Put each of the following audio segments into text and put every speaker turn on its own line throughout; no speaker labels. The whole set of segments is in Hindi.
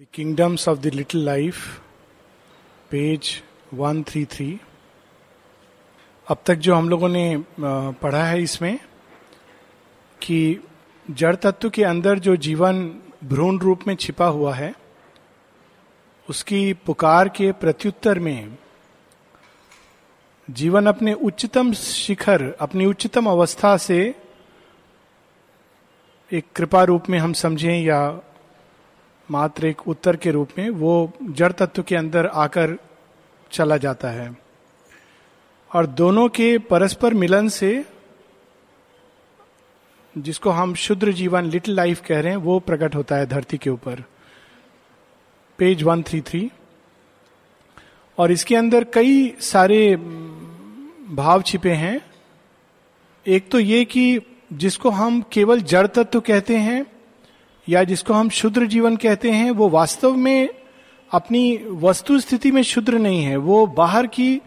The kingdoms of the little life page one three three अब तक जो हम लोगों ने पढ़ा है इसमें कि जड़ तत्व के अंदर जो जीवन भ्रूण रूप में छिपा हुआ है, उसकी पुकार के प्रत्युत्तर में जीवन अपने उच्चतम शिखर, अपनी उच्चतम अवस्था से एक कृपा रूप में हम समझें या मात्र एक उत्तर के रूप में वो जड़ तत्व के अंदर आकर चला जाता है। और दोनों के परस्पर मिलन से जिसको हम शुद्र जीवन, लिटिल लाइफ कह रहे हैं, वो प्रकट होता है धरती के ऊपर। Page one three three. और इसके अंदर कई सारे भाव छिपे हैं। एक तो ये कि जिसको हम केवल जड़ तत्व कहते हैं या जिसको हम शुद्र जीवन कहते हैं, वो वास्तव में अपनी वस्तु स्थिति में शुद्र नहीं है। वो बाहर की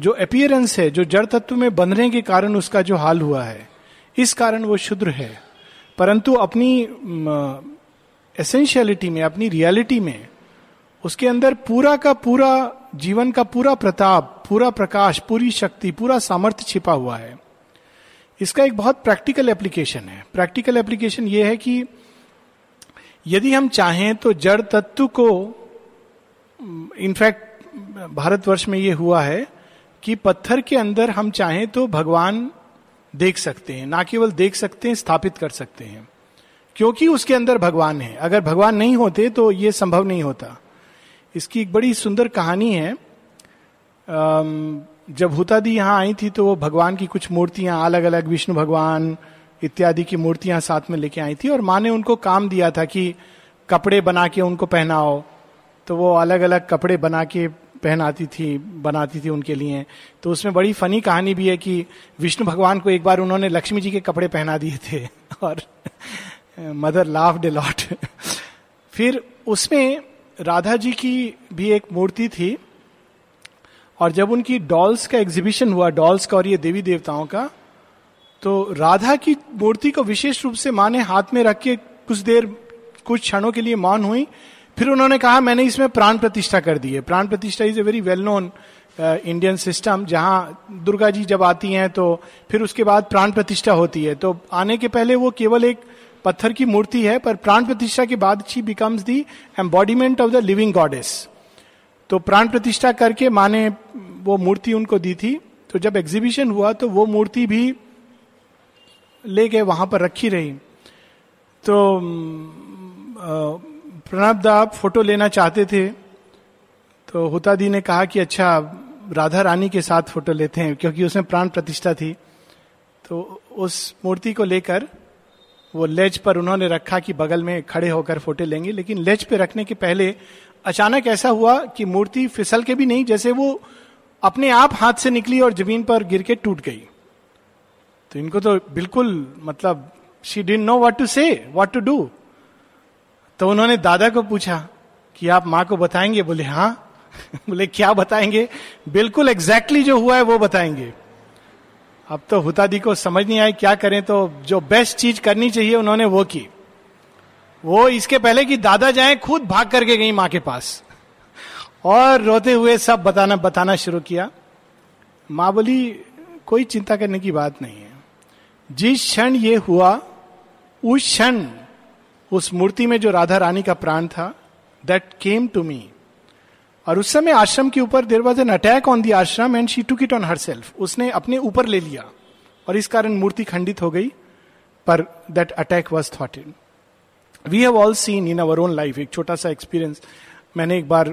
जो अपियरेंस है, जो जड़ तत्व में बंधने के कारण उसका जो हाल हुआ है, इस कारण वो शुद्र है। परंतु अपनी एसेंशियलिटी में, अपनी रियलिटी में, उसके अंदर पूरा का पूरा जीवन का पूरा प्रताप, पूरा प्रकाश, पूरी शक्ति, पूरा सामर्थ्य छिपा हुआ है। इसका एक बहुत प्रैक्टिकल एप्लीकेशन है। प्रैक्टिकल एप्लीकेशन यह है कि यदि हम चाहें तो जड़ तत्व को, इनफैक्ट, भारतवर्ष में यह हुआ है कि पत्थर के अंदर हम चाहें तो भगवान देख सकते हैं, ना केवल देख सकते हैं, स्थापित कर सकते हैं। क्योंकि उसके अंदर भगवान है। अगर भगवान नहीं होते तो ये संभव नहीं होता। इसकी एक बड़ी सुंदर कहानी है। जब हुतादी यहाँ आई थी तो वो भगवान की कुछ मूर्तियाँ अलग अलग विष्णु भगवान इत्यादि की मूर्तियाँ साथ में लेके आई थी और माँ ने उनको काम दिया था कि कपड़े बना के उनको पहनाओ। तो वो अलग अलग कपड़े बना के पहनाती थी, बनाती थी उनके लिए। तो उसमें बड़ी फनी कहानी भी है कि विष्णु भगवान को एक बार उन्होंने लक्ष्मी जी के कपड़े पहना दिए थे और मदर लाफ डे लॉट। फिर उसमें राधा जी की भी एक मूर्ति थी और जब उनकी डॉल्स का एग्जीबिशन हुआ, डॉल्स का और ये देवी देवताओं का तो राधा की मूर्ति को विशेष रूप से माँ ने हाथ में रख के कुछ देर, कुछ क्षणों के लिए मौन हुई। फिर उन्होंने कहा, मैंने इसमें प्राण प्रतिष्ठा कर दी है। Pran Pratishtha is a very well known Indian system जहाँ दुर्गा जी जब आती हैं तो फिर उसके बाद प्राण प्रतिष्ठा होती है। तो आने के पहले वो केवल एक पत्थर की मूर्ति है, पर प्राण प्रतिष्ठा के बाद she becomes the embodiment of the living goddess तो प्राण प्रतिष्ठा करके माँ ने वो मूर्ति उनको दी थी। तो जब एग्जीबिशन हुआ तो वो मूर्ति भी ले गए वहाँ पर रखी रही। तो प्रणब दा फ़ोटो लेना चाहते थे तो हुता दी ने कहा कि अच्छा राधा रानी के साथ फ़ोटो लेते हैं, क्योंकि उसमें प्राण प्रतिष्ठा थी। तो उस मूर्ति को लेकर वो लेज पर उन्होंने रखा कि बगल में खड़े होकर फ़ोटो लेंगे, लेकिन लेज पे रखने के पहले अचानक ऐसा हुआ कि मूर्ति फिसल के भी नहीं, जैसे वो अपने आप हाथ से निकली और ज़मीन पर गिर के टूट गई। तो इनको तो बिल्कुल मतलब she didn't know what to say what to do तो उन्होंने दादा को पूछा कि आप माँ को बताएँगे? बोले हाँ. बोले, क्या बताएँगे? बिल्कुल एग्जैक्टली exactly जो हुआ है वो बताएँगे. अब तो हुतादी को समझ नहीं आए क्या करें? तो जो बेस्ट चीज़ करनी चाहिए उन्होंने वो की। वो इसके पहले कि दादा जाए, खुद भाग करके गई माँ के पास। और रोते हुए सब बताना बताना शुरू किया। माँ बोली, कोई चिंता करने की बात नहीं है। जिस क्षण ये हुआ, उस क्षण, उस मूर्ति में जो राधा रानी का प्राण था दैट केम टू मी और उस समय आश्रम के ऊपर there was an attack on the ashram and she took it on herself उसने अपने ऊपर ले लिया और इस कारण मूर्ति खंडित हो गई, पर that attack was thought in we have all seen in our own life एक छोटा सा एक्सपीरियंस मैंने एक बार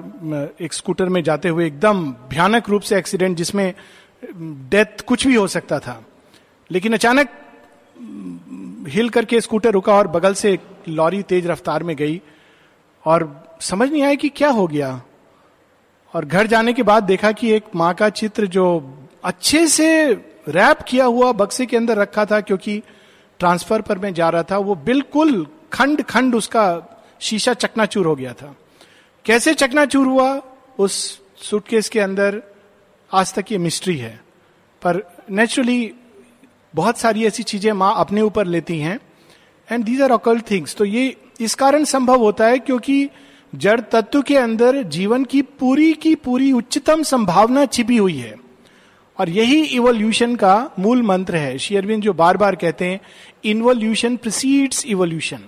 एक स्कूटर में जाते हुए एकदम भयानक रूप से एक्सीडेंट जिसमें डेथ कुछ भी हो सकता था। लेकिन अचानक हिल करके स्कूटर रुका और बगल से एक लॉरी तेज रफ्तार में गई और समझ नहीं आया कि क्या हो गया। और घर जाने के बाद देखा कि एक माँ का चित्र जो अच्छे से रैप किया हुआ बक्से के अंदर रखा था क्योंकि ट्रांसफ़र पर मैं जा रहा था, वो बिल्कुल खंड खंड उसका शीशा चकनाचूर हो गया था। कैसे चकनाचूर हुआ? उस सूटकेस के अंदर आज तक ये मिस्ट्री है। पर नेचुरली बहुत सारी ऐसी चीज़ें माँ अपने ऊपर लेती हैं। And these are occult things तो ये, इस कारण संभव होता है क्योंकि जड़ तत्व के अंदर जीवन की पूरी की पूरी उच्चतम संभावना छिपी हुई है। और यही इवोल्यूशन का मूल मंत्र है। शेयरविंद जो बार बार कहते हैं इन्वोल्यूशन प्रिसीड्स इवोल्यूशन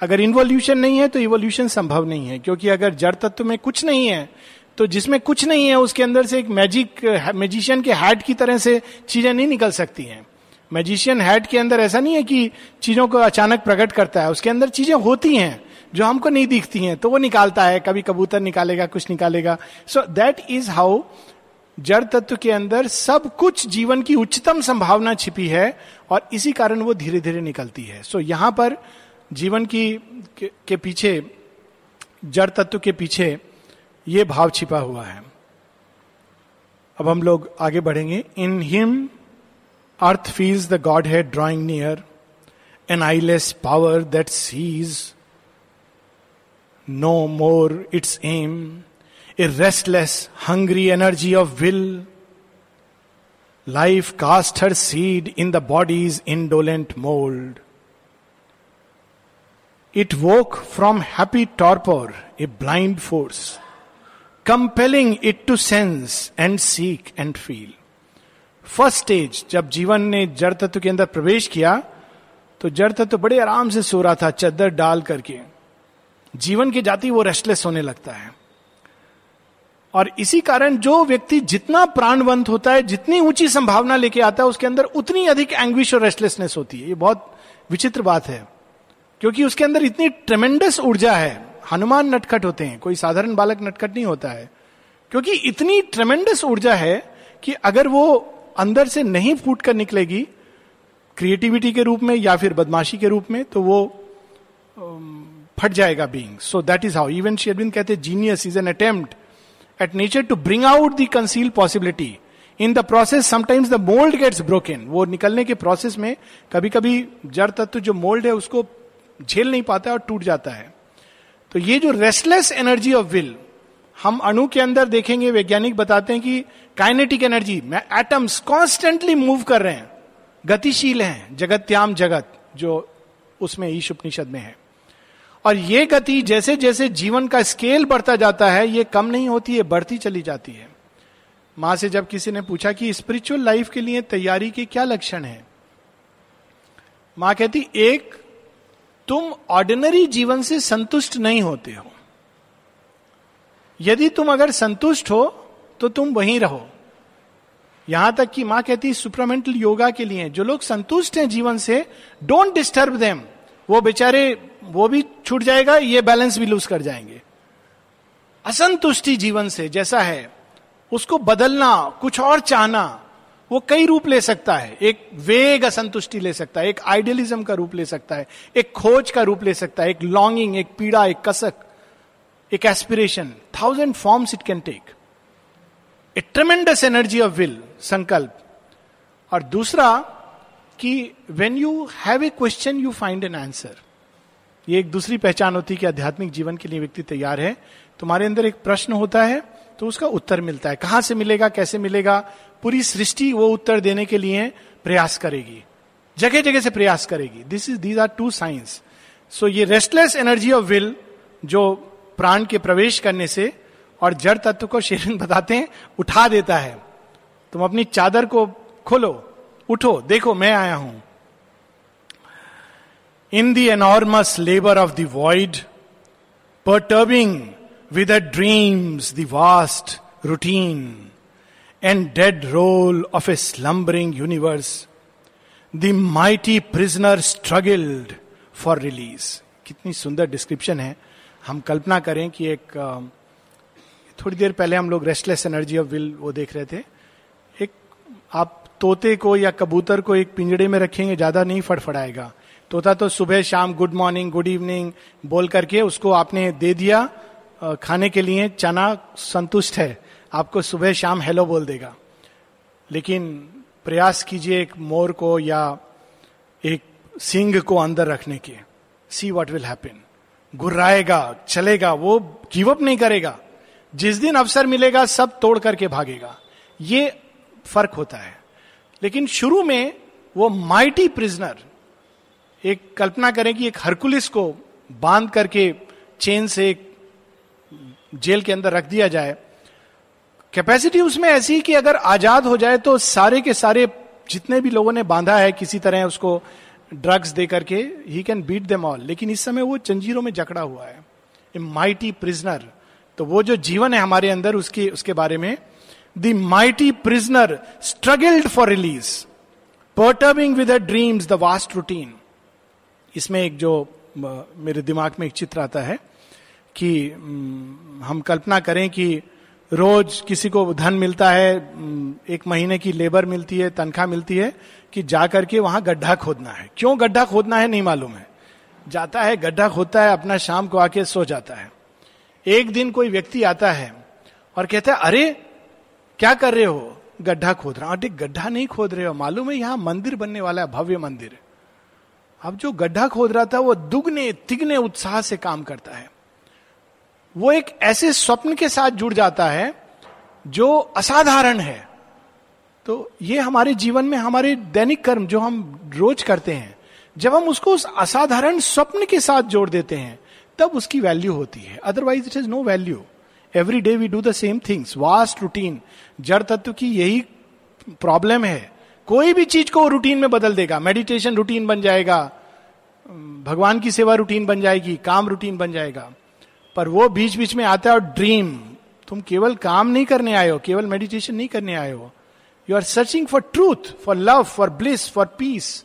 अगर इन्वोल्यूशन नहीं है तो इवोल्यूशन संभव नहीं है। क्योंकि अगर जड़ तत्व में कुछ नहीं है तो जिसमें कुछ नहीं है, उसके अंदर से एक मैजिक मैजिशियन के हार्ट की तरह से चीज़ें नहीं निकल सकती हैं। मैजिशियन हैट के अंदर ऐसा नहीं है कि चीज़ों को अचानक प्रकट करता है उसके अंदर चीज़ें होती हैं जो हमको नहीं दिखती हैं तो वो निकालता है कभी कबूतर निकालेगा कुछ निकालेगा। सो दैट इज़ हाउ जड़ तत्व के अंदर सब कुछ जीवन की उच्चतम संभावना छिपी है और इसी कारण वो धीरे धीरे निकलती है। सो so, यहाँ पर जीवन की के, के पीछे जड़ तत्व के पीछे ये भाव छिपा हुआ है। अब हम लोग आगे बढ़ेंगे। In him Earth feels the Godhead drawing near, an eyeless power that sees no more its aim, a restless, hungry energy of will. Life cast her seed in the body's indolent mold. It woke from happy torpor a blind force, compelling it to sense and seek and feel. First stage जब जीवन ने जड़ तत्व के अंदर प्रवेश किया तो जड़ तत्व बड़े आराम से सो रहा था, चद्दर डाल करके। जीवन के जाति वो रेस्टलेस होने लगता है। और इसी कारण जो व्यक्ति जितना प्राणवंत होता है, जितनी ऊँची संभावना लेके आता है, उसके अंदर उतनी अधिक एंग्विश और रेस्टलेसनेस होती है। ये बहुत विचित्र बात है। क्योंकि उसके अंदर इतनी ट्रेमेंडस ऊर्जा है। हनुमान नटखट होते हैं, कोई साधारण बालक नटखट नहीं होता है। क्योंकि इतनी ट्रेमेंडस ऊर्जा है कि अगर वो अंदर से नहीं फूट कर निकलेगी क्रिएटिविटी के रूप में या फिर बदमाशी के रूप में तो वो फट जाएगा being so that is how even शेरबिन कहते genius is an attempt at nature to bring out the conceal possibility in the process sometimes the mould gets broken वो निकलने के प्रोसेस में कभी कभी जड़ तत्व जो मोल्ड है, उसको झेल नहीं पाता है और टूट जाता है। तो ये जो रेस्टलेस एनर्जी ऑफ़ विल हम अणु के अंदर देखेंगे, वैज्ञानिक बताते हैं कि काइनेटिक एनर्जी में एटम्स कॉन्स्टेंटली मूव कर रहे हैं। गतिशील हैं, जगत्याम जगत, जो उसमें ईश उपनिषद में है। और ये गति जैसे जैसे जीवन का स्केल बढ़ता जाता है, ये कम नहीं होती है बढ़ती चली जाती है। माँ से जब किसी ने पूछा कि स्पिरिचुअल लाइफ के लिए तैयारी के क्या लक्षण है? माँ कहती, एक, तुम ऑर्डिनरी जीवन से संतुष्ट नहीं होते हो। यदि तुम अगर संतुष्ट हो तो तुम वहीं रहो। यहाँ तक कि माँ कहती है, सुप्रमेंटल योगा के लिए, जो लोग संतुष्ट हैं जीवन से डोंट डिस्टर्ब देम वो बेचारे, वो भी छूट जाएगा, ये बैलेंस भी लूज कर जाएँगे। असंतुष्टि जीवन से जैसा है, उसको बदलना, कुछ और चाहना, वो कई रूप ले सकता है। एक वेग असंतुष्टि ले सकता है, एक आइडियलिज्म का रूप ले सकता है, एक खोज का रूप ले सकता है, एक लॉन्गिंग एक पीड़ा, एक कसक। एक aspiration thousand forms it can take a tremendous energy of will संकल्प और दूसरा, कि when you have a question you find an answer ये एक दूसरी पहचान होती है कि आध्यात्मिक जीवन के लिए व्यक्ति तैयार है। तुम्हारे अंदर एक प्रश्न होता है तो उसका उत्तर मिलता है। कहाँ से मिलेगा, कैसे मिलेगा? पूरी सृष्टि वो उत्तर देने के लिए प्रयास करेगी। जगह जगह से प्रयास करेगी। This is these are two science so ये रेस्टलेस एनर्जी ऑफ़ विल जो प्राण के प्रवेश करने से और जड़ तत्व को शेरन बताते हैं, उठा देता है। तुम अपनी चादर को खोलो, उठो, देखो, मैं आया हूँ। In the enormous labour of the void perturbing with a dreams the vast routine and dead roll of a slumbering universe the mighty prisoner struggled for release कितनी सुंदर डिस्क्रिप्शन है। हम कल्पना करें कि एक थोड़ी देर पहले हम लोग रेस्टलेस एनर्जी ऑफ़ विल वो देख रहे थे। एक, आप तोते को या कबूतर को एक पिंजड़े में रखेंगे, ज़्यादा नहीं फड़फड़ाएगा। तोता तो सुबह, शाम गुड मॉर्निंग गुड इवनिंग बोल करके उसको आपने दे दिया खाने के लिए, चना संतुष्ट है, आपको सुबह, शाम हेलो बोल देगा। लेकिन प्रयास कीजिए एक मोर को या एक सिंह को अंदर रखने के। सी वॉट विल हैपन गुर्राएगा, चलेगा, वो गिवअप नहीं करेगा। जिस दिन अवसर मिलेगा, सब तोड़ करके भागेगा। ये फ़र्क होता है। लेकिन शुरू में वो माइटी प्रिजनर एक कल्पना करें कि एक हरकुलिस को बाँध करके चेन से जेल के अंदर रख दिया जाए। कैपेसिटी उसमें ऐसी कि अगर आज़ाद हो जाए तो सारे के सारे जितने भी लोगों ने बांधा है, किसी तरह उसको ड्रग्स दे करके he can beat them all लेकिन इस समय वो जंजीरों में जकड़ा हुआ है। ए माइटी प्रिजनर तो वो जो जीवन है हमारे अंदर, उसके उसके बारे में the mighty prisoner struggled for release perturbing with dreams the vast routine इसमें एक जो मेरे दिमाग में एक चित्र आता है कि हम कल्पना करें कि रोज किसी को धन मिलता है एक महीने की लेबर मिलती है, तनख्वाह मिलती है कि जा करके वहाँ गड्ढा खोदना है। क्यों गड्ढा खोदना है, नहीं मालूम है। जाता है, गड्ढा खोदता है, अपना शाम को आके सो जाता है। एक दिन कोई व्यक्ति आता है और कहता है, अरे, क्या कर रहे हो? गड्ढा खोद रहा अरे, गड्ढा नहीं खोद रहे हो। मालूम है यहाँ मंदिर बनने वाला है, भव्य मंदिर। अब जो गड्ढा खोद रहा था, वो दुगने, तिगने उत्साह से काम करता है। वो एक ऐसे स्वप्न के साथ जुड़ जाता है, जो असाधारण है। तो ये हमारे जीवन में हमारे दैनिक कर्म जो हम रोज करते हैं, जब हम उसको उस असाधारण स्वप्न के साथ जोड़ देते हैं, तब उसकी वैल्यू होती है। Otherwise it is no value every day we do the same things vast routine जड़ तत्व की यही प्रॉब्लम है। कोई भी चीज़ को रूटीन में बदल देगा। मेडिटेशन रूटीन बन जाएगा। भगवान की सेवा रूटीन बन जाएगी। काम रूटीन बन जाएगा। पर वो बीच बीच में आता है और ड्रीम तुम केवल काम नहीं करने आए हो। केवल मेडिटेशन नहीं करने आए हो। You are searching for truth for love for bliss for peace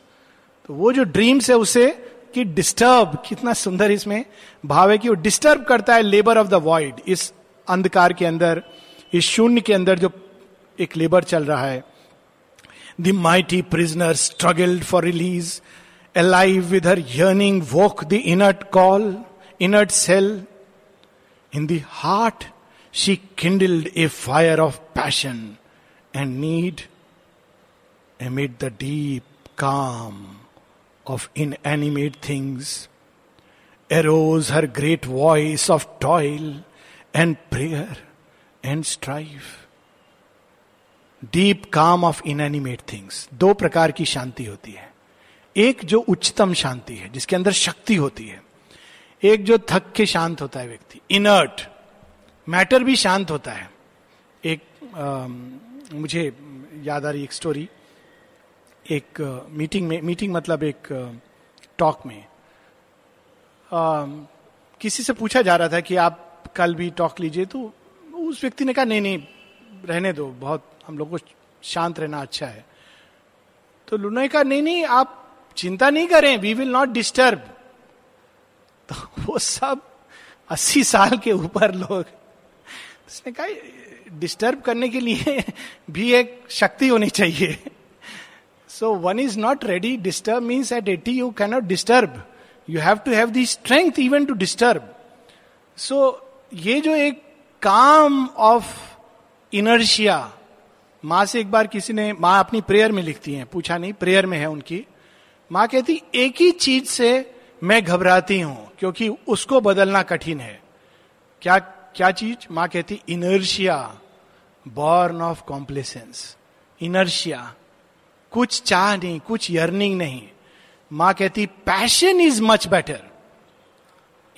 तो वो जो ड्रीम्स है उसे कि डिस्टर्ब कितना सुंदर इसमें भाव है कि वो डिस्टर्ब करता है लेबर ऑफ़ द वॉइड इस अंधकार के अंदर, इस शून्य के अंदर जो एक लेबर चल रहा है। The mighty prisoner struggled for release alive with her yearning walk the inert call inert cell in the heart she kindled a fire of passion and need amid the deep calm of inanimate things arose her great voice of toil and prayer and strife. Deep calm of inanimate things दो प्रकार की शांति होती है। एक जो उच्चतम शांति है जिसके अंदर शक्ति होती है एक जो थक के शांत होता है व्यक्ति इनर्ट मैटर भी शांत होता है। एक आ, मुझे याद आ रही एक स्टोरी एक मीटिंग में मीटिंग मतलब एक टॉक में। आ, किसी से पूछा जा रहा था कि आप कल भी टॉक लीजिए तो उस व्यक्ति ने कहा नहीं नहीं रहने दो बहुत हम लोग को शांत रहना अच्छा है। तो लुना कहा नहीं नहीं आप चिंता नहीं करें वी विल नॉट डिस्टर्ब तो वो सब अस्सी साल के ऊपर लोग उसने कहा डिस्टर्ब करने के लिए भी एक शक्ति होनी चाहिए. So one is not ready disturb means at at you cannot disturb you have to have the strength even to disturb so ये जो एक काम ऑफ़ इनर्शिया माँ से एक बार किसी ने, माँ अपनी प्रेयर में लिखती हैं, पूछा नहीं प्रेयर में है उनकी। माँ कहती, एक ही चीज़ से मैं घबराती हूँ, क्योंकि उसको बदलना कठिन है। क्या क्या चीज़? माँ कहती, inertia born of complacence inertia. कुछ चाह नहीं, कुछ यर्निंग नहीं। माँ कहती passion is much better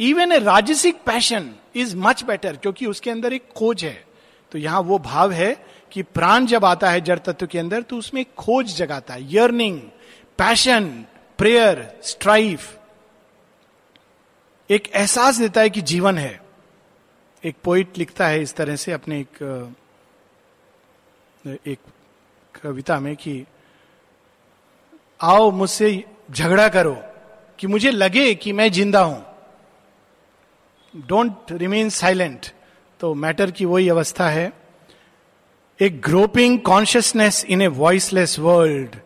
even a rajasic passion is much better क्योंकि उसके अंदर एक खोज है। तो यहाँ वो भाव है कि प्राण जब आता है जड़ तत्व के अंदर तो उसमें खोज जगाता है। यर्निंग पैशन प्रेयर स्ट्राइफ एक एहसास देता है कि जीवन है। एक पोइट लिखता है इस तरह से अपने एक एक कविता में कि, आओ मुझसे झगड़ा करो कि मुझे लगे कि मैं ज़िंदा हूँ। डोंट रिमेन साइलेंट तो मैटर की वही अवस्था है। A groping consciousness in a voiceless world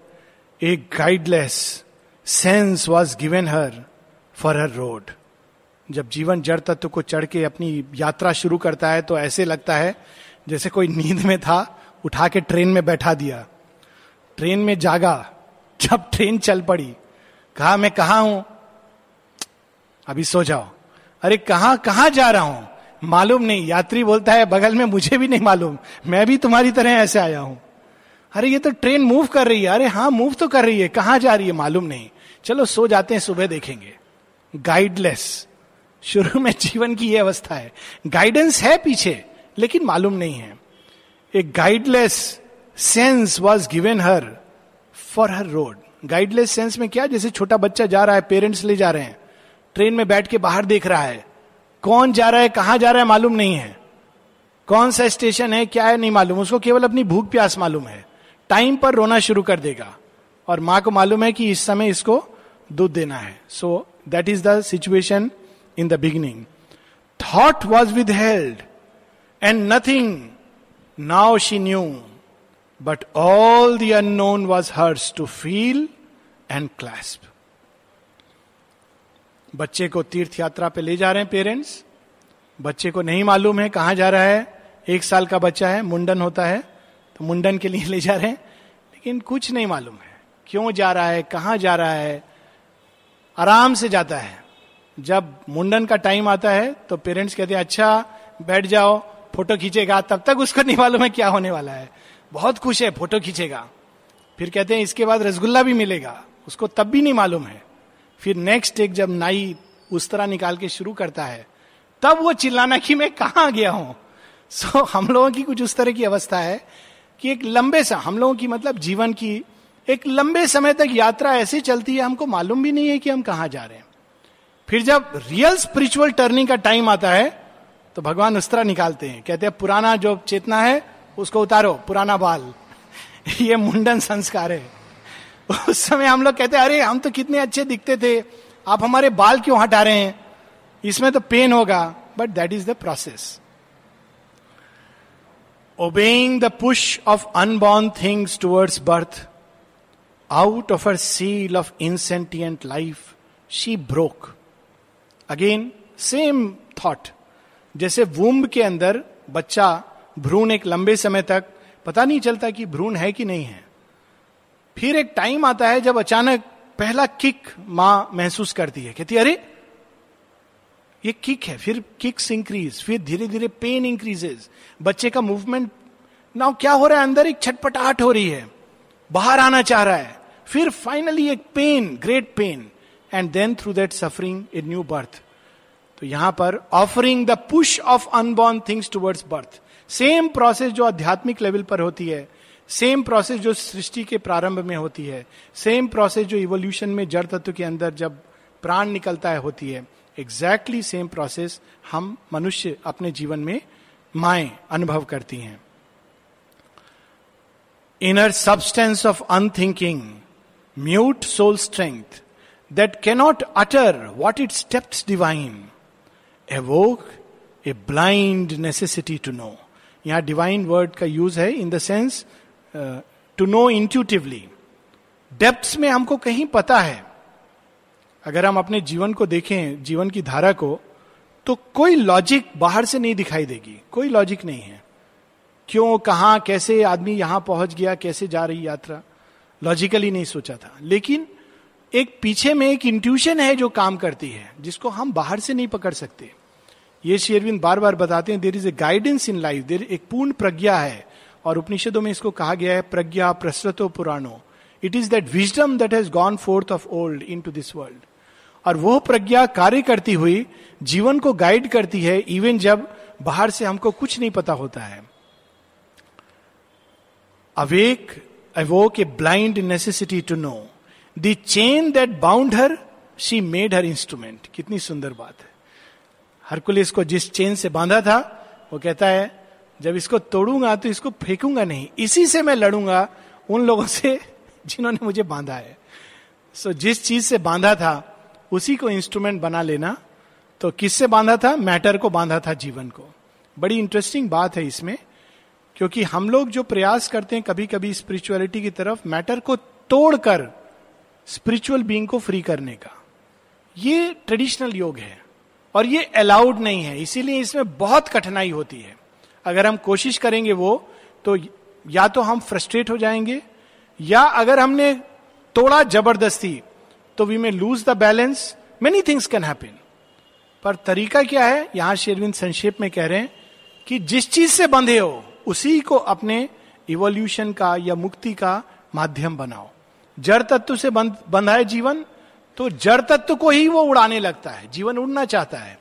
a guideless sense was given her for her road जब जीवन जड़ तत्व को चढ़ के अपनी यात्रा शुरू करता है तो ऐसे लगता है जैसे कोई नींद में था, उठा के ट्रेन में बैठा दिया। ट्रेन में जागा, जब ट्रेन चल पड़ी, कहा, मैं कहा हूँ? अभी सो जाओ। अरे, कहा कहा जा रहा हूँ? मालूम नहीं, यात्री बोलता है, बगल में मुझे भी नहीं मालूम। मैं भी तुम्हारी तरह ऐसे आया हूँ। अरे, ये तो ट्रेन मूव कर रही है। अरे हाँ मूव तो कर रही है। कहाँ जा रही है, मालूम नहीं। चलो, सो जाते हैं, सुबह देखेंगे। गाइडलेस शुरू में जीवन की यह अवस्था है। गाइडेंस है पीछे, लेकिन मालूम नहीं है। A guideless sense was given her for her road guideless sense में क्या? जैसे छोटा बच्चा जा रहा है पेरेंट्स ले जा रहे हैं। ट्रेन में बैठ के बाहर देख रहा है। कौन जा रहा है, कहाँ जा रहा है, मालूम नहीं है। कौन सा स्टेशन है, क्या है, नहीं मालूम। उसको केवल अपनी भूख प्यास मालूम है। टाइम पर रोना शुरू कर देगा। और माँ को मालूम है कि इस समय इसको दूध देना है। So that is the situation the beginning thought was withheld and nothing now she knew but all the unknown was hers to feel and clasp बच्चे को तीर्थ यात्रा पे ले जा रहे हैं पेरेंट्स। बच्चे को नहीं मालूम है कहाँ जा रहा है। एक साल का बच्चा है, मुंडन होता है तो मुंडन के लिए ले जा रहे हैं। लेकिन कुछ नहीं मालूम है। क्यों जा रहा है, कहाँ जा रहा है? आराम से जाता है। जब मुंडन का टाइम आता है तो पेरेंट्स कहते हैं अच्छा बैठ जाओ फ़ोटो खींचेगा। तब तक उसको नहीं मालूम है क्या होने वाला है। बहुत खुश है फ़ोटो खींचेगा। फिर कहते हैं इसके बाद रसगुल्ला भी मिलेगा। उसको तब भी नहीं मालूम है। फिर नेक्स्ट एक जब नाई उस तरह निकाल के शुरू करता है तब वो चिल्लाना कि मैं कहाँ गया हूँ? सो so, हम लोगों की कुछ उस तरह की अवस्था है कि एक लंबे सा हम लोगों की मतलब जीवन की एक लंबे समय तक यात्रा ऐसी चलती है हमको मालूम भी नहीं है कि हम कहा जा रहे हैं। फिर जब रियल स्पिरिचुअल टर्निंग का टाइम आता है तो भगवान उस तरह निकालते हैं। कहते हैं, पुराना जो चेतना है, उसको उतारो, पुराना बाल। ये मुंडन संस्कार है। उस समय हम लोग कहते हैं, अरे, हम तो कितने अच्छे दिखते थे। आप हमारे बाल क्यों हटा रहे हैं? इसमें तो पेन होगा। But that is the process obeying the push of unborn things towards birth out of her seal of insentient life she broke again same thought जैसे वुम्ब के अंदर बच्चा भ्रूण एक लंबे समय तक, पता नहीं चलता कि भ्रूण है कि नहीं है। फिर एक टाइम आता है जब अचानक पहला किक माँ महसूस करती है। कहती अरे, ये किक है। फिर किक्स इंक्रीज फिर धीरे धीरे पेन इंक्रीजेज बच्चे का मूवमेंट नाउ क्या हो रहा है अंदर? एक छटपटाहट हो रही है। बाहर आना चाह रहा है। फिर फाइनली एक pain great pain and then through that suffering a new birth तो यहाँ पर offering the push of unborn things towards birth same process जो आध्यात्मिक लेवल पर होती है सेम प्रोसेस जो सृष्टि के प्रारंभ में होती है सेम प्रोसेस जो इवोल्यूशन में जड़ तत्व के अंदर जब प्राण निकलता है, होती है एग्जैक्टली सेम प्रोसेस हम मनुष्य अपने जीवन में माए अनुभव करती हैं। Inner substance of unthinking mute soul strength that cannot utter what it steps divine evoke a blind necessity to know यहाँ डिवाइन वर्ड का यूज़ है in the sense to know intuitively depth में हमको कहीं पता है, अगर हम अपने जीवन को देखें, जीवन की धारा को तो कोई लॉजिक बाहर से नहीं दिखाई देगी। कोई लॉजिक नहीं है। क्यों, कहा, कैसे आदमी यहाँ पहुँच गया, कैसे जा रही यात्रा? लॉजिकली नहीं सोचा था। लेकिन एक पीछे में एक इंट्यूशन है जो काम करती है, जिसको हम बाहर से नहीं पकड़ सकते। ये शेरविंद बार बार बताते हैं there is a guidance in life there एक पूर्ण प्रज्ञा है। और उपनिषदों में इसको कहा गया है, प्रज्ञा प्रसृतो पुराणो। It is that wisdom that has gone forth of old into this world और वो प्रज्ञा कार्य करती हुई, जीवन को गाइड करती है इवन जब बाहर से हमको कुछ नहीं पता होता है। Awake, awoke a blind necessity to know the chain that bound her she made her instrument कितनी सुंदर बात है। हरकुलिस को जिस चेन से बांधा था वो कहता है जब इसको तोड़ूँगा तो इसको फेंकूँगा नहीं इसी से मैं लड़ूँगा उन लोगों से जिन्होंने मुझे बांधा है। सो so, जिस चीज़ से बांधा था उसी को इंस्ट्रूमेंट बना लेना। तो किससे बांधा था? मैटर को बांधा था जीवन को। बड़ी इंटरेस्टिंग बात है इसमें क्योंकि हम लोग जो प्रयास करते हैं कभी कभी स्पिरिचुअलिटी की तरफ़ मैटर को तोड़कर स्पिरिचुअल बीइंग को फ्री करने का। ये ट्रेडिशनल योग है और ये अलाउड नहीं है, इसीलिए इसमें बहुत कठिनाई होती है। अगर हम कोशिश करेंगे वो तो या तो हम फ्रस्ट्रेट हो जाएँगे, या अगर हमने तोड़ा ज़बरदस्ती तो we may lose the balance many things can happen पर तरीका क्या है, यहाँ शेरविंद संक्षेप में कह रहे हैं कि जिस चीज़ से बंधे हो, उसी को अपने इवोल्यूशन का या मुक्ति का माध्यम बनाओ। जड़ तत्व से बंधा है जीवन तो जड़ तत्व को ही वो उड़ाने लगता है। जीवन उड़ना चाहता है।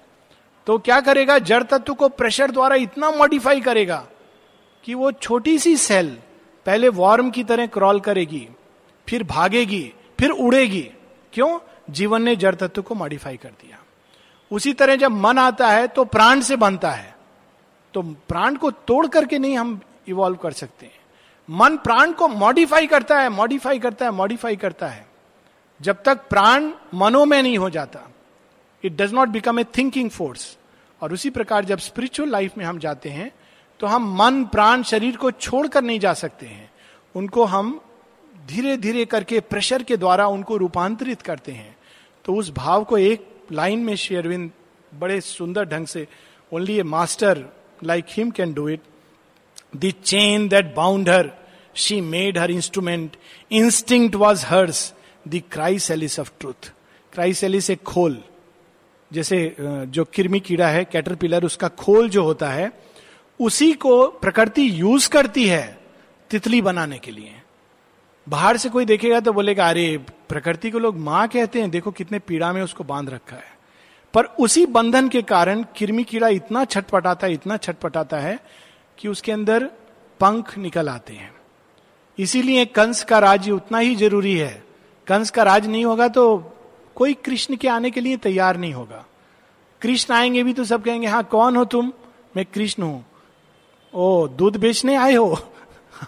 तो क्या करेगा? जड़ तत्व को प्रेशर द्वारा इतना मॉडिफाई करेगा कि वो छोटी सी सेल पहले वॉर्म की तरह क्रॉल करेगी, फिर भागेगी, फिर उड़ेगी। क्यों? जीवन ने जड़ तत्व को मॉडिफाई कर दिया। उसी तरह जब मन आता है तो प्राण से बनता है। तो प्राण को तोड़ करके नहीं हम इवॉल्व कर सकते हैं। मन प्राण को मॉडिफाई करता है मॉडिफाई करता है मॉडिफाई करता है। जब तक प्राण मनो में नहीं हो जाता it does not become a thinking force और उसी प्रकार जब स्पिरिचुअल लाइफ में हम जाते हैं तो हम मन, प्राण, शरीर को छोड़कर नहीं जा सकते हैं। उनको हम धीरे धीरे करके प्रेशर के द्वारा उनको रूपांतरित करते हैं। तो उस भाव को एक लाइन में शेयरविंद बड़े सुंदर ढंग से only a master like him can do it chain that bound her she made her instrument instinct was hers of truth chrysalis एक खोल। जैसे जो किरमी कीड़ा है कैटरपिलर उसका खोल जो होता है, उसी को प्रकृति यूज़ करती है तितली बनाने के लिए। बाहर से कोई देखेगा तो बोलेगा, अरे, प्रकृति को लोग माँ कहते हैं, देखो कितने पीड़ा में उसको बाँध रखा है। पर उसी बंधन के कारण किरमी कीड़ा इतना छटपटाता है, इतना छटपटाता है कि उसके अंदर पंख निकल आते हैं। इसीलिए कंस का राज्य उतना ही ज़रूरी है। कंस का राज नहीं होगा तो कोई कृष्ण के आने के लिए तैयार नहीं होगा। कृष्ण आएँगे भी तो सब कहेंगे हाँ कौन हो तुम? मैं कृष्ण हूँ। ओ, दूध बेचने आए हो?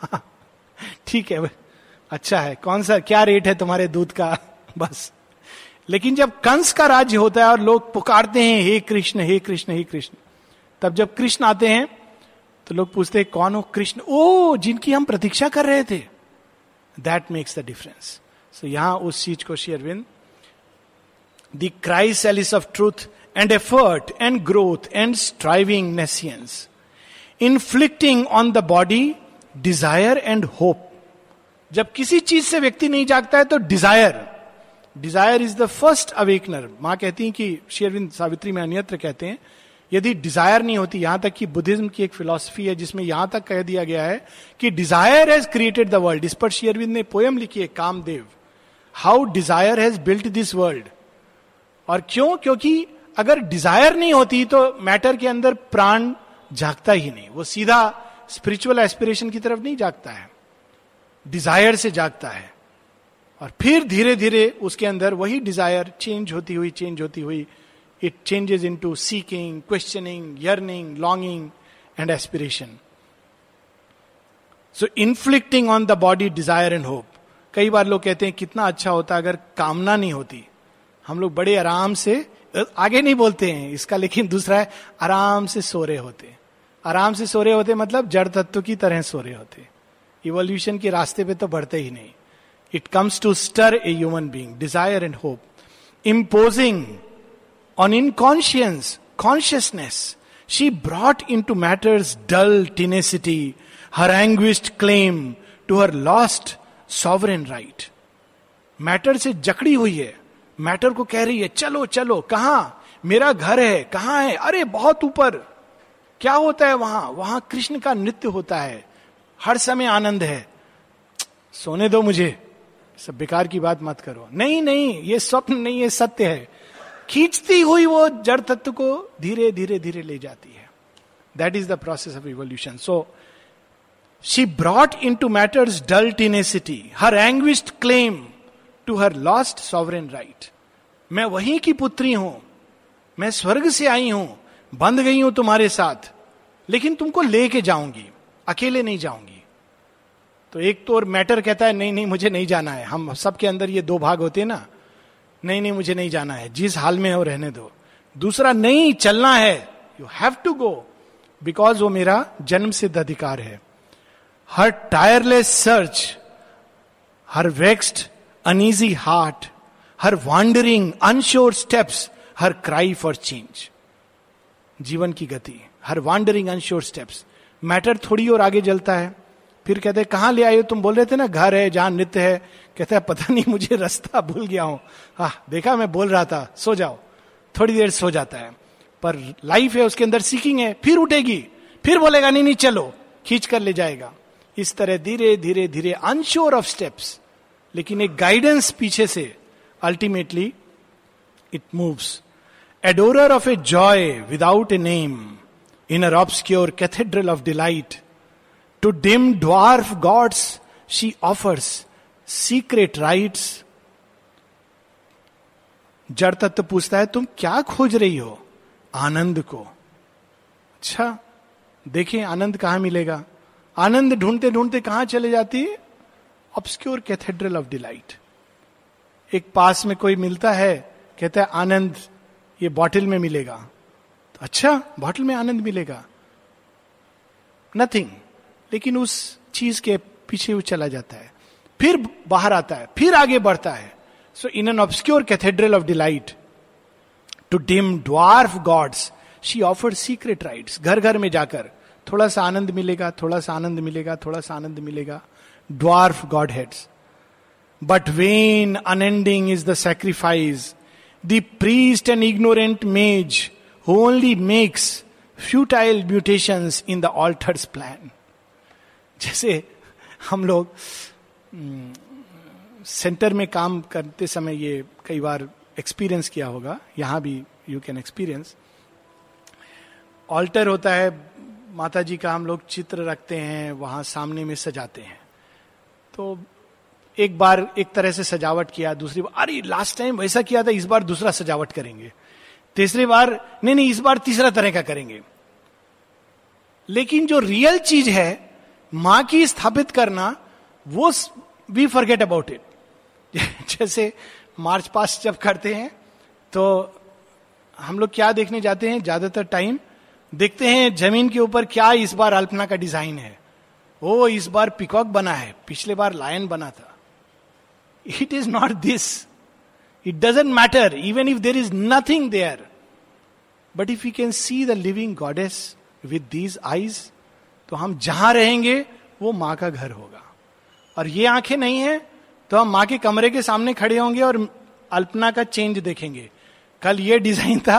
ठीक है अच्छा है। कौन सा, क्या रेट है तुम्हारे दूध का? बस। लेकिन जब कंस का राज्य होता है और लोग पुकारते हैं, हे कृष्ण हे कृष्ण हे कृष्ण, तब जब कृष्ण आते हैं तो लोग पूछते, कौन हो कृष्ण? ओ, जिनकी हम प्रतीक्षा कर रहे थे. दैट मेक्स द डिफरेंस सो यहाँ उस चीज़ को शेयरविंद the Christ Alice of truth and effort and growth and striving nescience inflicting on the body desire and hope जब किसी चीज़ से व्यक्ति नहीं जागता है तो desire desire is the first awakener माँ कहती है कि शेरविंद सावित्री में अन्यत्र कहते हैं यदि डिज़ायर नहीं होती, यहाँ तक कि बुद्धिज्म की एक फिलोसफी है जिसमें यहाँ तक कह दिया गया है कि desire has created the world इस पर शेयरविंद ने पोयम लिखी है, Kamadeva. How desire has built this world और क्यों? क्योंकि अगर डिज़ायर नहीं होती तो मैटर के अंदर प्राण जागता ही नहीं। वो सीधा स्पिरिचुअल एस्पिरेशन की तरफ़ नहीं जागता है। डिज़ायर से जागता है। और फिर धीरे धीरे उसके अंदर वही डिज़ायर चेंज होती हुई चेंज होती हुई changes into seeking questioning yearning longing and aspiration so inflicting on the body desire and hope कई बार लोग कहते हैं, कितना अच्छा होता अगर कामना नहीं होती. हम लोग बड़े आराम से आगे नहीं बोलते हैं इसका, लेकिन दूसरा है, आराम से सो रहे होते आराम से सो रहे होते मतलब जड़ तत्व की तरह सो रहे होते इवोल्यूशन के रास्ते पे तो बढ़ते ही नहीं। It comes to stir a human being desire and hope imposing inconscience consciousness she brought into matters dull tenacity her anguished claim to her lost sovereign right matter से जकड़ी हुई है। मैटर को कह रही है, चलो चलो, कहा? मेरा घर है, कहाँ है? अरे, बहुत ऊपर। क्या होता है वहाँ? वहाँ कृष्ण का नृत्य होता है। हर समय आनंद है। सोने दो मुझे। सब बेकार की बात मत करो। नहीं नहीं, ये स्वप्न नहीं, ये सत्य है। खींचती हुई वो जड़ तत्व को धीरे धीरे धीरे ले जाती है। That is the process of evolution so she brought into matters dull tenacity her anguished claim to her lost sovereign right मैं वहीं की पुत्री हूँ। मैं स्वर्ग से आई हूँ। बंध गई हूँ तुम्हारे साथ। लेकिन तुमको लेके जाऊँगी। अकेले नहीं जाऊँगी। तो एक तो और मैटर कहता है, नहीं नहीं, मुझे नहीं जाना है। हम सबके अंदर ये दो भाग होते हैं ना। नहीं नहीं, मुझे नहीं जाना है। जिस हाल में हो रहने दो। दूसरा, नहीं, चलना है। You have to go because वो मेरा जन्म सिद्ध अधिकार है। Her tireless search her vexed uneasy heart her wandering unsure steps her cry for change जीवन की गति, her wandering unsure steps matter थोड़ी और आगे जलता है। फिर कहते, कहाँ ले आए तुम बोल रहे थे ना, घर है, जहाँ नृत्य है। कहते हैं, पता नहीं, मुझे रास्ता भूल गया हूँ। हा, देखा, मैं बोल रहा था, सो जाओ। थोड़ी देर सो जाता है। पर लाइफ है, उसके अंदर सीकिंग है, फिर उठेगी। फिर बोलेगा, नहीं नहीं, चलो, खींच कर ले जाएगा। इस तरह धीरे धीरे धीरे अनश्योर ऑफ़ स्टेप्स लेकिन एक गाइडेंस पीछे से ultimately it moves adorer of a joy without a name in her obscure cathedral of delight. To dim dwarf gods she offers secret rites. जड़ तत्व पूछता है, तुम क्या खोज रही हो आनंद को? अच्छा देखें आनंद कहाँ मिलेगा? आनंद ढूंढते ढूंढते कहाँ चले जाती है? ऑब्सक्योर कैथेड्रल ऑफ़ डिलाइट एक पास में कोई मिलता है, कहता है, आनंद, ये बॉटल में मिलेगा। तो अच्छा बॉटल में आनंद मिलेगा. नथिंग लेकिन उस चीज़ के पीछे वो चला जाता है। फिर बाहर आता है, फिर आगे बढ़ता है। So in an obscure cathedral of delight to dim dwarf gods she offer secret rites घर घर में जाकर। थोड़ा सा आनंद मिलेगा, थोड़ा सा आनंद मिलेगा, थोड़ा सा आनंद मिलेगा। Dwarf god heads but vain unending is the sacrifice the priest and ignorant mage only makes futile mutation in the altar's plan जैसे हम लोग सेंटर में काम करते समय ये कई बार एक्सपीरियंस किया होगा। यहाँ भी यू कैन एक्सपीरियंस ऑल्टर होता है माता जी का हम लोग चित्र रखते हैं, वहाँ सामने में सजाते हैं। तो एक बार एक तरह से सजावट किया, दूसरी बार, अरे लास्ट टाइम वैसा किया था, इस बार दूसरा सजावट करेंगे। तीसरी बार, नहीं नहीं, इस बार तीसरा तरह का करेंगे। लेकिन जो रियल चीज़ है माँ की स्थापित करना, वो वी फॉरगेट अबाउट इट जैसे मार्च पास जब करते हैं तो हम लोग क्या देखने जाते हैं? ज़्यादातर टाइम देखते हैं ज़मीन के ऊपर क्या इस बार अल्पना का डिज़ाइन है। ओ, इस बार पिकॉक बना है। पिछले बार लायन बना था। It is not this it doesn't matter even if there is nothing there but if you can see the living goddess with these eyes तो हम जहाँ रहेंगे, वो माँ का घर होगा। और ये आँखें नहीं है तो हम माँ के कमरे के सामने खड़े होंगे और अल्पना का चेंज देखेंगे। कल ये डिज़ाइन था,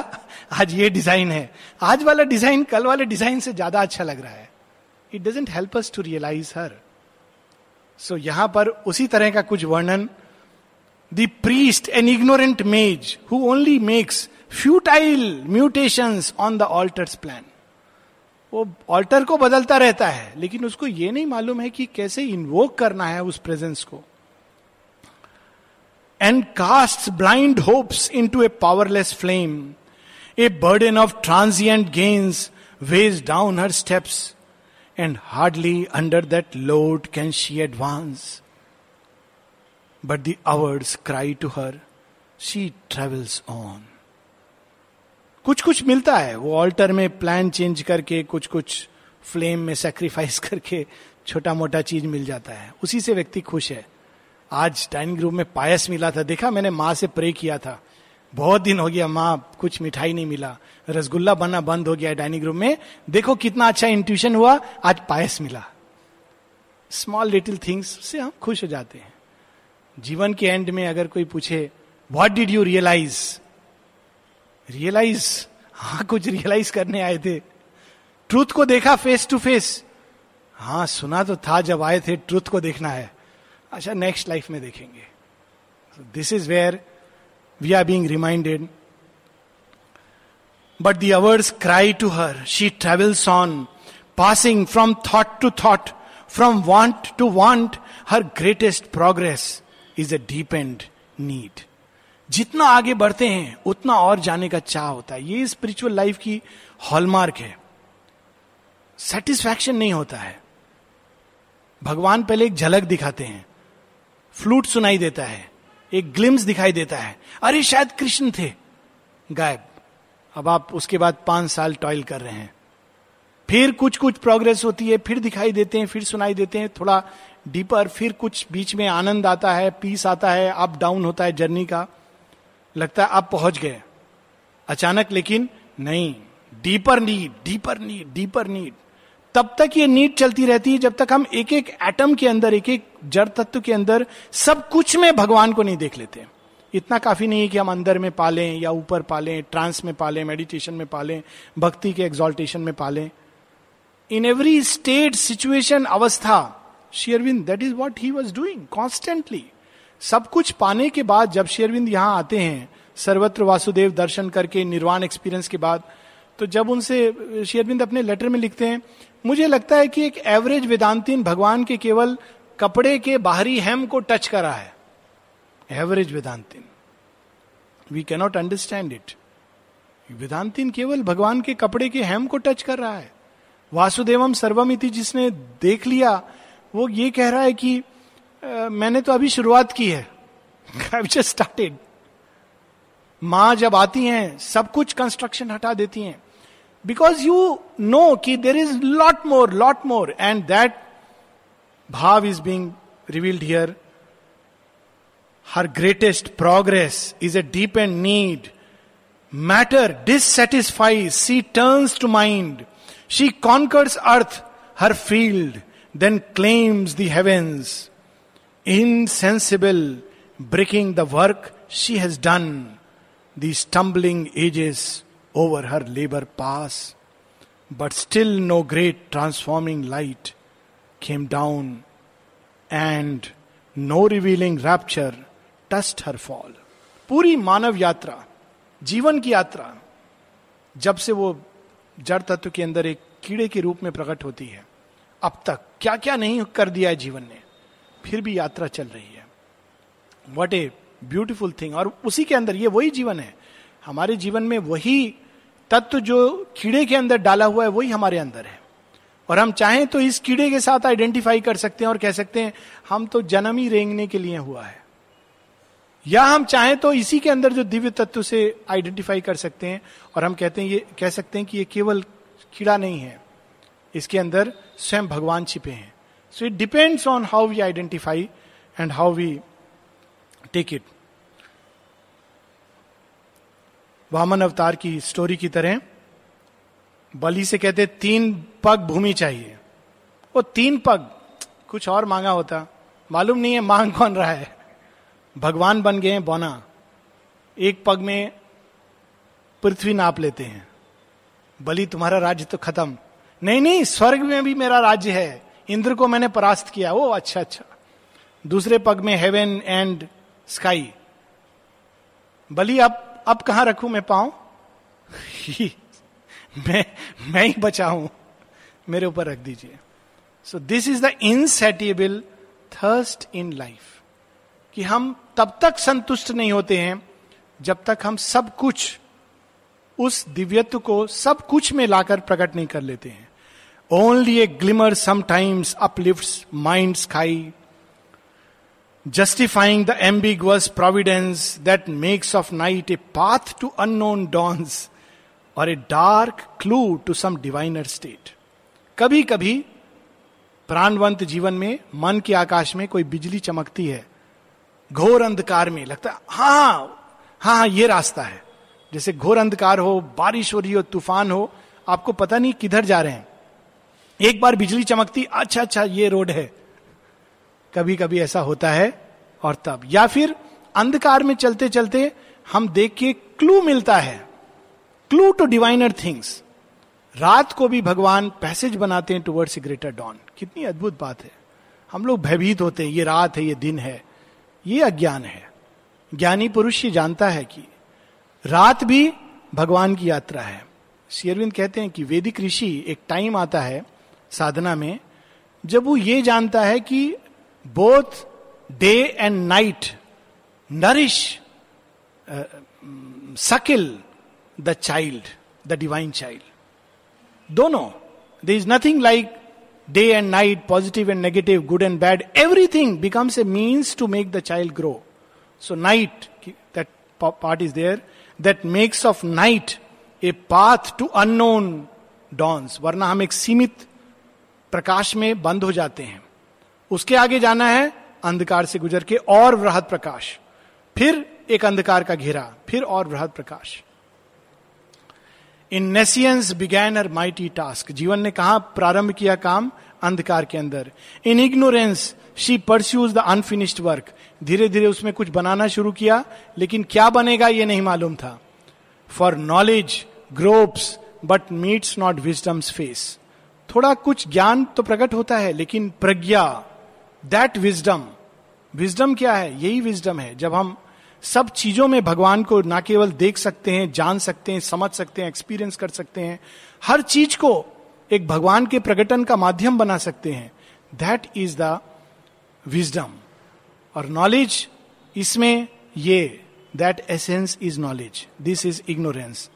आज ये डिज़ाइन है। आज वाला डिज़ाइन कल वाले डिज़ाइन से ज़्यादा अच्छा लग रहा है। It doesn't help us to realise her so यहाँ पर उसी तरह का कुछ वर्णन। The priest an ignorant mage who only makes futile mutation on the altar's plan वो ऑल्टर को बदलता रहता है, लेकिन उसको ये नहीं मालूम है कि कैसे इन्वोक करना है उस प्रेजेंस को। And cast blind hopes into a powerless flame a burden of transient gains weighs down her steps and hardly under that load can she advance but the hours cry to her she travels on कुछ कुछ मिलता है। वो ऑल्टर में प्लान चेंज करके कुछ कुछ फ्लेम में सेक्रीफाइस करके छोटा मोटा चीज़ मिल जाता है। उसी से व्यक्ति खुश है। आज डाइनिंग रूम में पायस मिला था। देखा मैंने माँ से प्रे किया था। बहुत दिन हो गया माँ, कुछ मिठाई नहीं मिला। रसगुल्ला बनना बंद हो गया डाइनिंग रूम में। देखो कितना अच्छा इंट्यूशन हुआ। आज पायस मिला। स्मॉल लिटिल थिंग्स से हम खुश हो जाते हैं। जीवन के एंड में अगर कोई पूछे what did you realise realise हाँ कुछ रियलाइज़ करने आए थे। ट्रूथ को देखा फेस टू फेस हाँ सुना तो था जब आए थे ट्रूथ को देखना है। अच्छा नेक्स्ट लाइफ में देखेंगे। This is where we are being reminded but the hours cry to her she travels on passing from thought to thought from want to want her greatest progress is a deep and need जितना आगे बढ़ते हैं, उतना और जाने का चाह होता है। ये स्पिरिचुअल लाइफ की हॉलमार्क है। सेटिस्फैक्शन नहीं होता है। भगवान पहले एक झलक दिखाते हैं। फ्लूट सुनाई देता है। एक ग्लिम्स दिखाई देता है। अरे, शायद कृष्ण थे। गायब। अब आप उसके बाद पाँच साल टॉयल कर रहे हैं। फिर कुछ कुछ प्रोग्रेस होती है, फिर दिखाई देते हैं, फिर सुनाई देते हैं। थोड़ा डीपर फिर कुछ बीच में आनंद आता है पीस आता है अप डाउन होता है जर्नी का। लगता है आप पहुँच गए। अचानक लेकिन नहीं deeper need deeper need deeper need तब तक ये नीड चलती रहती है जब तक हम एक एक एटम के अंदर एक एक जड़ तत्व के अंदर सब कुछ में भगवान को नहीं देख लेते। इतना काफ़ी नहीं है कि हम अंदर में पालें या ऊपर पालें ट्रांस में पालें मेडिटेशन में पालें, भक्ति के एक्सॉल्टेशन में पालें। इन एवरी स्टेट सिचुएशन अवस्था शेयरविंद that is what he was doing constantly सब कुछ पाने के बाद जब शेरविंद यहाँ आते हैं, सर्वत्र वासुदेव दर्शन करके, निर्वाण एक्सपीरियंस के बाद तो जब उनसे शेरविंद अपने लेटर में लिखते हैं, मुझे लगता है कि एक एवरेज वेदांतिन भगवान के केवल कपड़े के बाहरी हेम को टच करा है। Average Vedantin. We cannot understand it Vedantin केवल भगवान के कपड़े के हेम को टच कर रहा है। वासुदेवम सर्वमिति जिसने देख लिया, वो ये कह रहा है कि मैंने तो अभी शुरुआत की है। जस्ट स्टार्टेड माँ जब आती हैं, सब कुछ कंस्ट्रक्शन हटा देती हैं। बिकॉज़ यू नो कि there is lot more lot more and that भाव is being revealed here her greatest progress is a deep and need matter dissatisfies she turns to mind she conquers earth her field then claims the heavens insensible breaking the work she has done the stumbling ages over her labor pass. But still no great transforming light came down, and no revealing rapture touched her fall. पूरी मानव यात्रा जीवन की यात्रा जब से वो जड़ तत्व के अंदर एक कीड़े के रूप में प्रकट होती है अब तक क्या क्या नहीं कर दिया है जीवन ने फिर भी यात्रा चल रही है। वट ए ब्यूटिफुल थिंग और उसी के अंदर, ये वही जीवन है। हमारे जीवन में वही तत्व जो कीड़े के अंदर डाला हुआ है, वही हमारे अंदर है। और हम चाहें तो इस कीड़े के साथ आइडेंटिफाई कर सकते हैं और कह सकते हैं, हम तो जन्म ही रेंगने के लिए हुआ है। या हम चाहें तो इसी के अंदर जो दिव्य तत्व से आइडेंटिफाई कर सकते हैं, और हम कहते हैं, ये, कह सकते हैं कि ये केवल कीड़ा नहीं है। इसके अंदर स्वयं भगवान छिपे हैं। So it depends on how we identify and how we take it Vamana अवतार की स्टोरी की तरह, बलि से कहते तीन पग भूमि चाहिए। वो तीन पग, कुछ और मांगा होता। मालूम नहीं है मांग कौन रहा है। भगवान बन गए हैं बोना। एक पग में पृथ्वी नाप लेते हैं। बलि, तुम्हारा राज्य तो खत्म। नहीं नहीं, स्वर्ग में भी मेरा राज्य है। इंद्र को मैंने परास्त किया, ओ अच्छा अच्छा। दूसरे पग में हेवन एंड स्काई बलि, अब अब कहाँ रखू मैं पाऊँ मैं मैं ही बचा हूँ। मेरे ऊपर रख दीजिए। So this is the insatiable thirst in life कि हम तब तक संतुष्ट नहीं होते हैं, जब तक हम सब कुछ, उस दिव्यत्व को सब कुछ में लाकर प्रकट नहीं कर लेते हैं। Only a glimmer sometimes uplift mind sky justifying the ambiguous providence that makes of night a path to unknown dawns or a dark clue to some diviner state. कभी कभी प्राणवंत जीवन में, मन के आकाश में कोई बिजली चमकती है, घोर अंधकार में लगता है हाँ हाँ हाँ ये रास्ता है जैसे घोर अंधकार हो, बारिश हो रही हो, तूफ़ान हो, आपको पता नहीं किधर जा रहे हैं एक बार बिजली चमकती अच्छा अच्छा ये रोड है। कभी कभी ऐसा होता है, और तब। या फिर अंधकार में चलते चलते हम देख के क्लू मिलता है। Clue to diviner things. रात को भी भगवान पैसेज बनाते हैं टुवर्ड्स ग्रेटर डॉन। कितनी अद्भुत बात है। हम लोग भयभीत होते हैं, ये रात है, ये दिन है। ये अज्ञान है। ज्ञानी पुरुष ये जानता है कि रात भी भगवान की यात्रा है। शेरविंद कहते हैं कि वेदिक ऋषि एक टाइम आता है साधना में, जब वो ये जानता है कि both day and night nourish suckle the child the divine child दोनों they is nothing like day and night positive and negative good and bad everything becomes a means to make the child grow so night that part is there that makes of night a path to unknown dawns वरना हम एक सीमित प्रकाश में बंद हो जाते हैं। उसके आगे जाना है अंधकार से गुजर के और वृहद प्रकाश। फिर एक अंधकार का घेरा, फिर और वृहद प्रकाश। In nescience began her mighty task जीवन ने कहा, प्रारंभ किया काम अंधकार के अंदर। In ignorance she pursues the unfinished work धीरे धीरे उसमें कुछ बनाना शुरू किया, लेकिन क्या बनेगा यह नहीं मालूम था। For knowledge gropes but meets not wisdom's face थोड़ा कुछ ज्ञान तो प्रकट होता है, लेकिन प्रज्ञा दैट विजडम विजडम क्या है? यही विजडम है। जब हम सब चीज़ों में भगवान को ना केवल देख सकते हैं, जान सकते हैं, समझ सकते हैं एक्सपीरियंस कर सकते हैं, हर चीज़ को एक भगवान के प्रकटन का माध्यम बना सकते हैं। दैट इज़ द विजडम और नॉलेज इसमें ये that essence is knowledge this is ignorance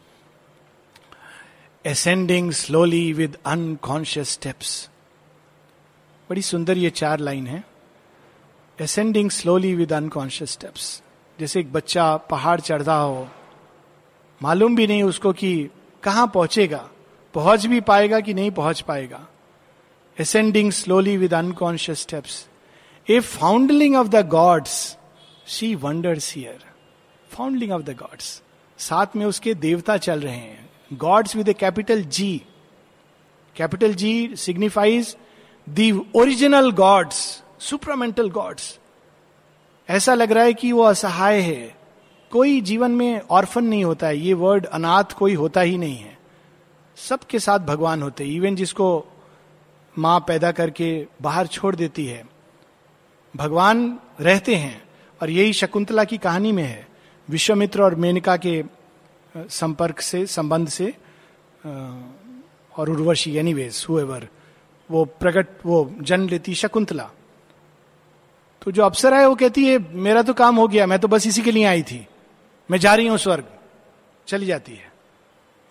ascending slowly with unconscious steps बड़ी सुंदर ये चार लाइन है। Ascending slowly with unconscious steps जैसे एक बच्चा पहाड़ चढ़ रहा हो। मालूम भी नहीं उसको कि कहाँ पहुंचेगा। पहुँच भी पाएगा कि नहीं पहुँच पाएगा। Ascending slowly with unconscious steps a foundling of the gods she wanders here foundling of the gods साथ में उसके देवता चल रहे हैं। Gods with a capital G capital G signifies the original gods supramental gods ऐसा लग रहा है कि वो असहाय है। कोई जीवन में ऑर्फन नहीं होता है। ये वर्ड अनाथ कोई होता ही नहीं है। सबके साथ भगवान होते इवन जिसको माँ पैदा करके बाहर छोड़ देती है। भगवान रहते हैं और यही शकुंतला की कहानी में है। विश्वमित्र और मेनका के संपर्क से, संबंध से और उर्वशी एनीवेज हुएवर वो प्रकट वो जन्म लेती शकुंतला। तो जो अफसर है, वो कहती है, मेरा तो काम हो गया, मैं तो बस इसी के लिए आई थी। मैं जा रही हूँ स्वर्ग। चली जाती है।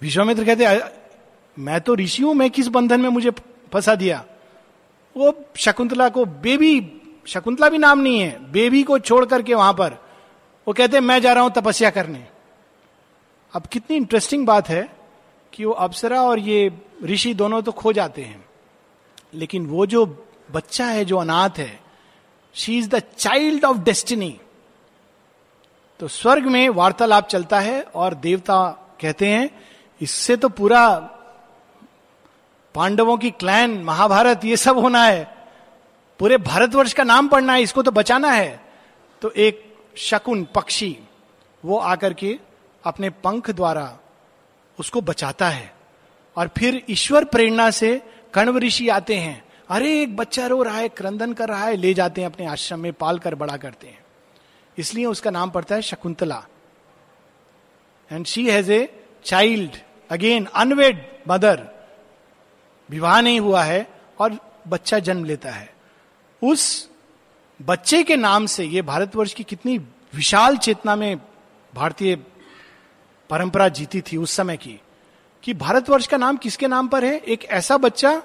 विश्वामित्र कहते मैं तो ऋषि हूँ, मैं किस बंधन में मुझे फंसा दिया? वो शकुंतला को, बेबी, शकुंतला भी नाम नहीं है, बेबी को छोड़ करके वहाँ पर, वो कहते मैं जा रहा हूँ तपस्या करने। अब कितनी इंटरेस्टिंग बात है कि वो अप्सरा और ये ऋषि दोनों तो खो जाते हैं। लेकिन वो जो बच्चा है, जो अनाथ है she is the child of destiny तो स्वर्ग में वार्तालाप चलता है और देवता कहते हैं, इससे तो पूरा पांडवों की क्लैन महाभारत, ये सब होना है। पूरे भारतवर्ष का नाम पढ़ना है, इसको तो बचाना है। तो एक शकुन, पक्षी, वो आकर के अपने पंख द्वारा उसको बचाता है। और फिर ईश्वर प्रेरणा से कण्व ऋषि आते हैं। अरे, एक बच्चा रो रहा है, क्रंदन कर रहा है, ले जाते हैं अपने आश्रम में, पाल कर बड़ा करते हैं। इसलिए उसका नाम पड़ता है Shakuntala. And she has a child again unwed mother विवाह नहीं हुआ है और बच्चा जन्म लेता है। उस बच्चे के नाम से ये भारतवर्ष की कितनी विशाल चेतना में भारतीय परंपरा जीती थी उस समय की, कि भारतवर्ष का नाम किसके नाम पर है? एक ऐसा बच्चा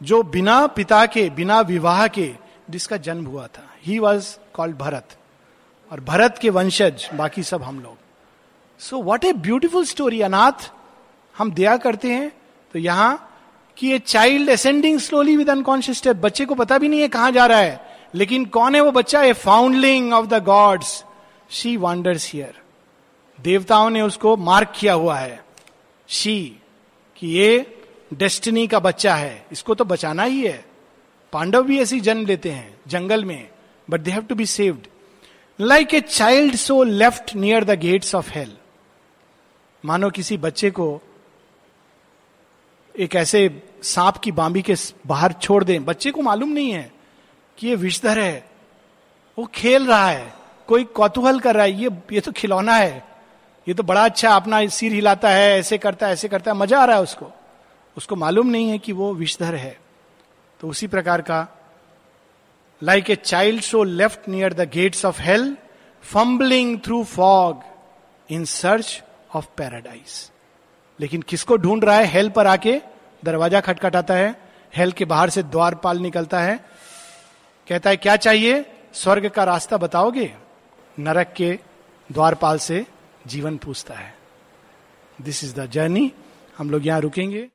जो बिना पिता के, बिना विवाह के, जिसका जन्म हुआ था। ही वॉज़ कॉल्ड भरत और भरत के वंशज, बाकी सब हम लोग। So what a beautiful story अनाथ हम दया करते हैं। तो यहाँ कि ये child ascending slowly with unconscious step बच्चे को पता भी नहीं है कहाँ जा रहा है, लेकिन कौन है वो बच्चा? A foundling of the gods she wanders here देवताओं ने उसको मार्क किया हुआ है। शी, कि ये डेस्टिनी का बच्चा है। इसको तो बचाना ही है। पांडव भी ऐसी जन्म लेते हैं, जंगल में but they have to be saved like a child so left near the gates of hell मानो किसी बच्चे को एक ऐसे सांप की बांबी के बाहर छोड़ दें। बच्चे को मालूम नहीं है कि ये विषधर है। वो खेल रहा है। कोई कौतूहल कर रहा है। ये ये तो खिलौना है। ये तो बड़ा अच्छा अपना सिर हिलाता है, ऐसे करता है, ऐसे करता है, मज़ा आ रहा है उसको। उसको मालूम नहीं है कि वो विषधर है। तो उसी प्रकार का like a child so left near the gates of hell fumbling through fog in search of paradise लेकिन किसको ढूंढ रहा है? हेल पर आके दरवाज़ा खटखटाता है हेल के बाहर से द्वारपाल निकलता है। कहता है, क्या चाहिए? स्वर्ग का रास्ता बताओगे? नरक के द्वारपाल से जीवन पूछता है। दिस इज़ द जर्नी हम लोग यहाँ रुकेंगे।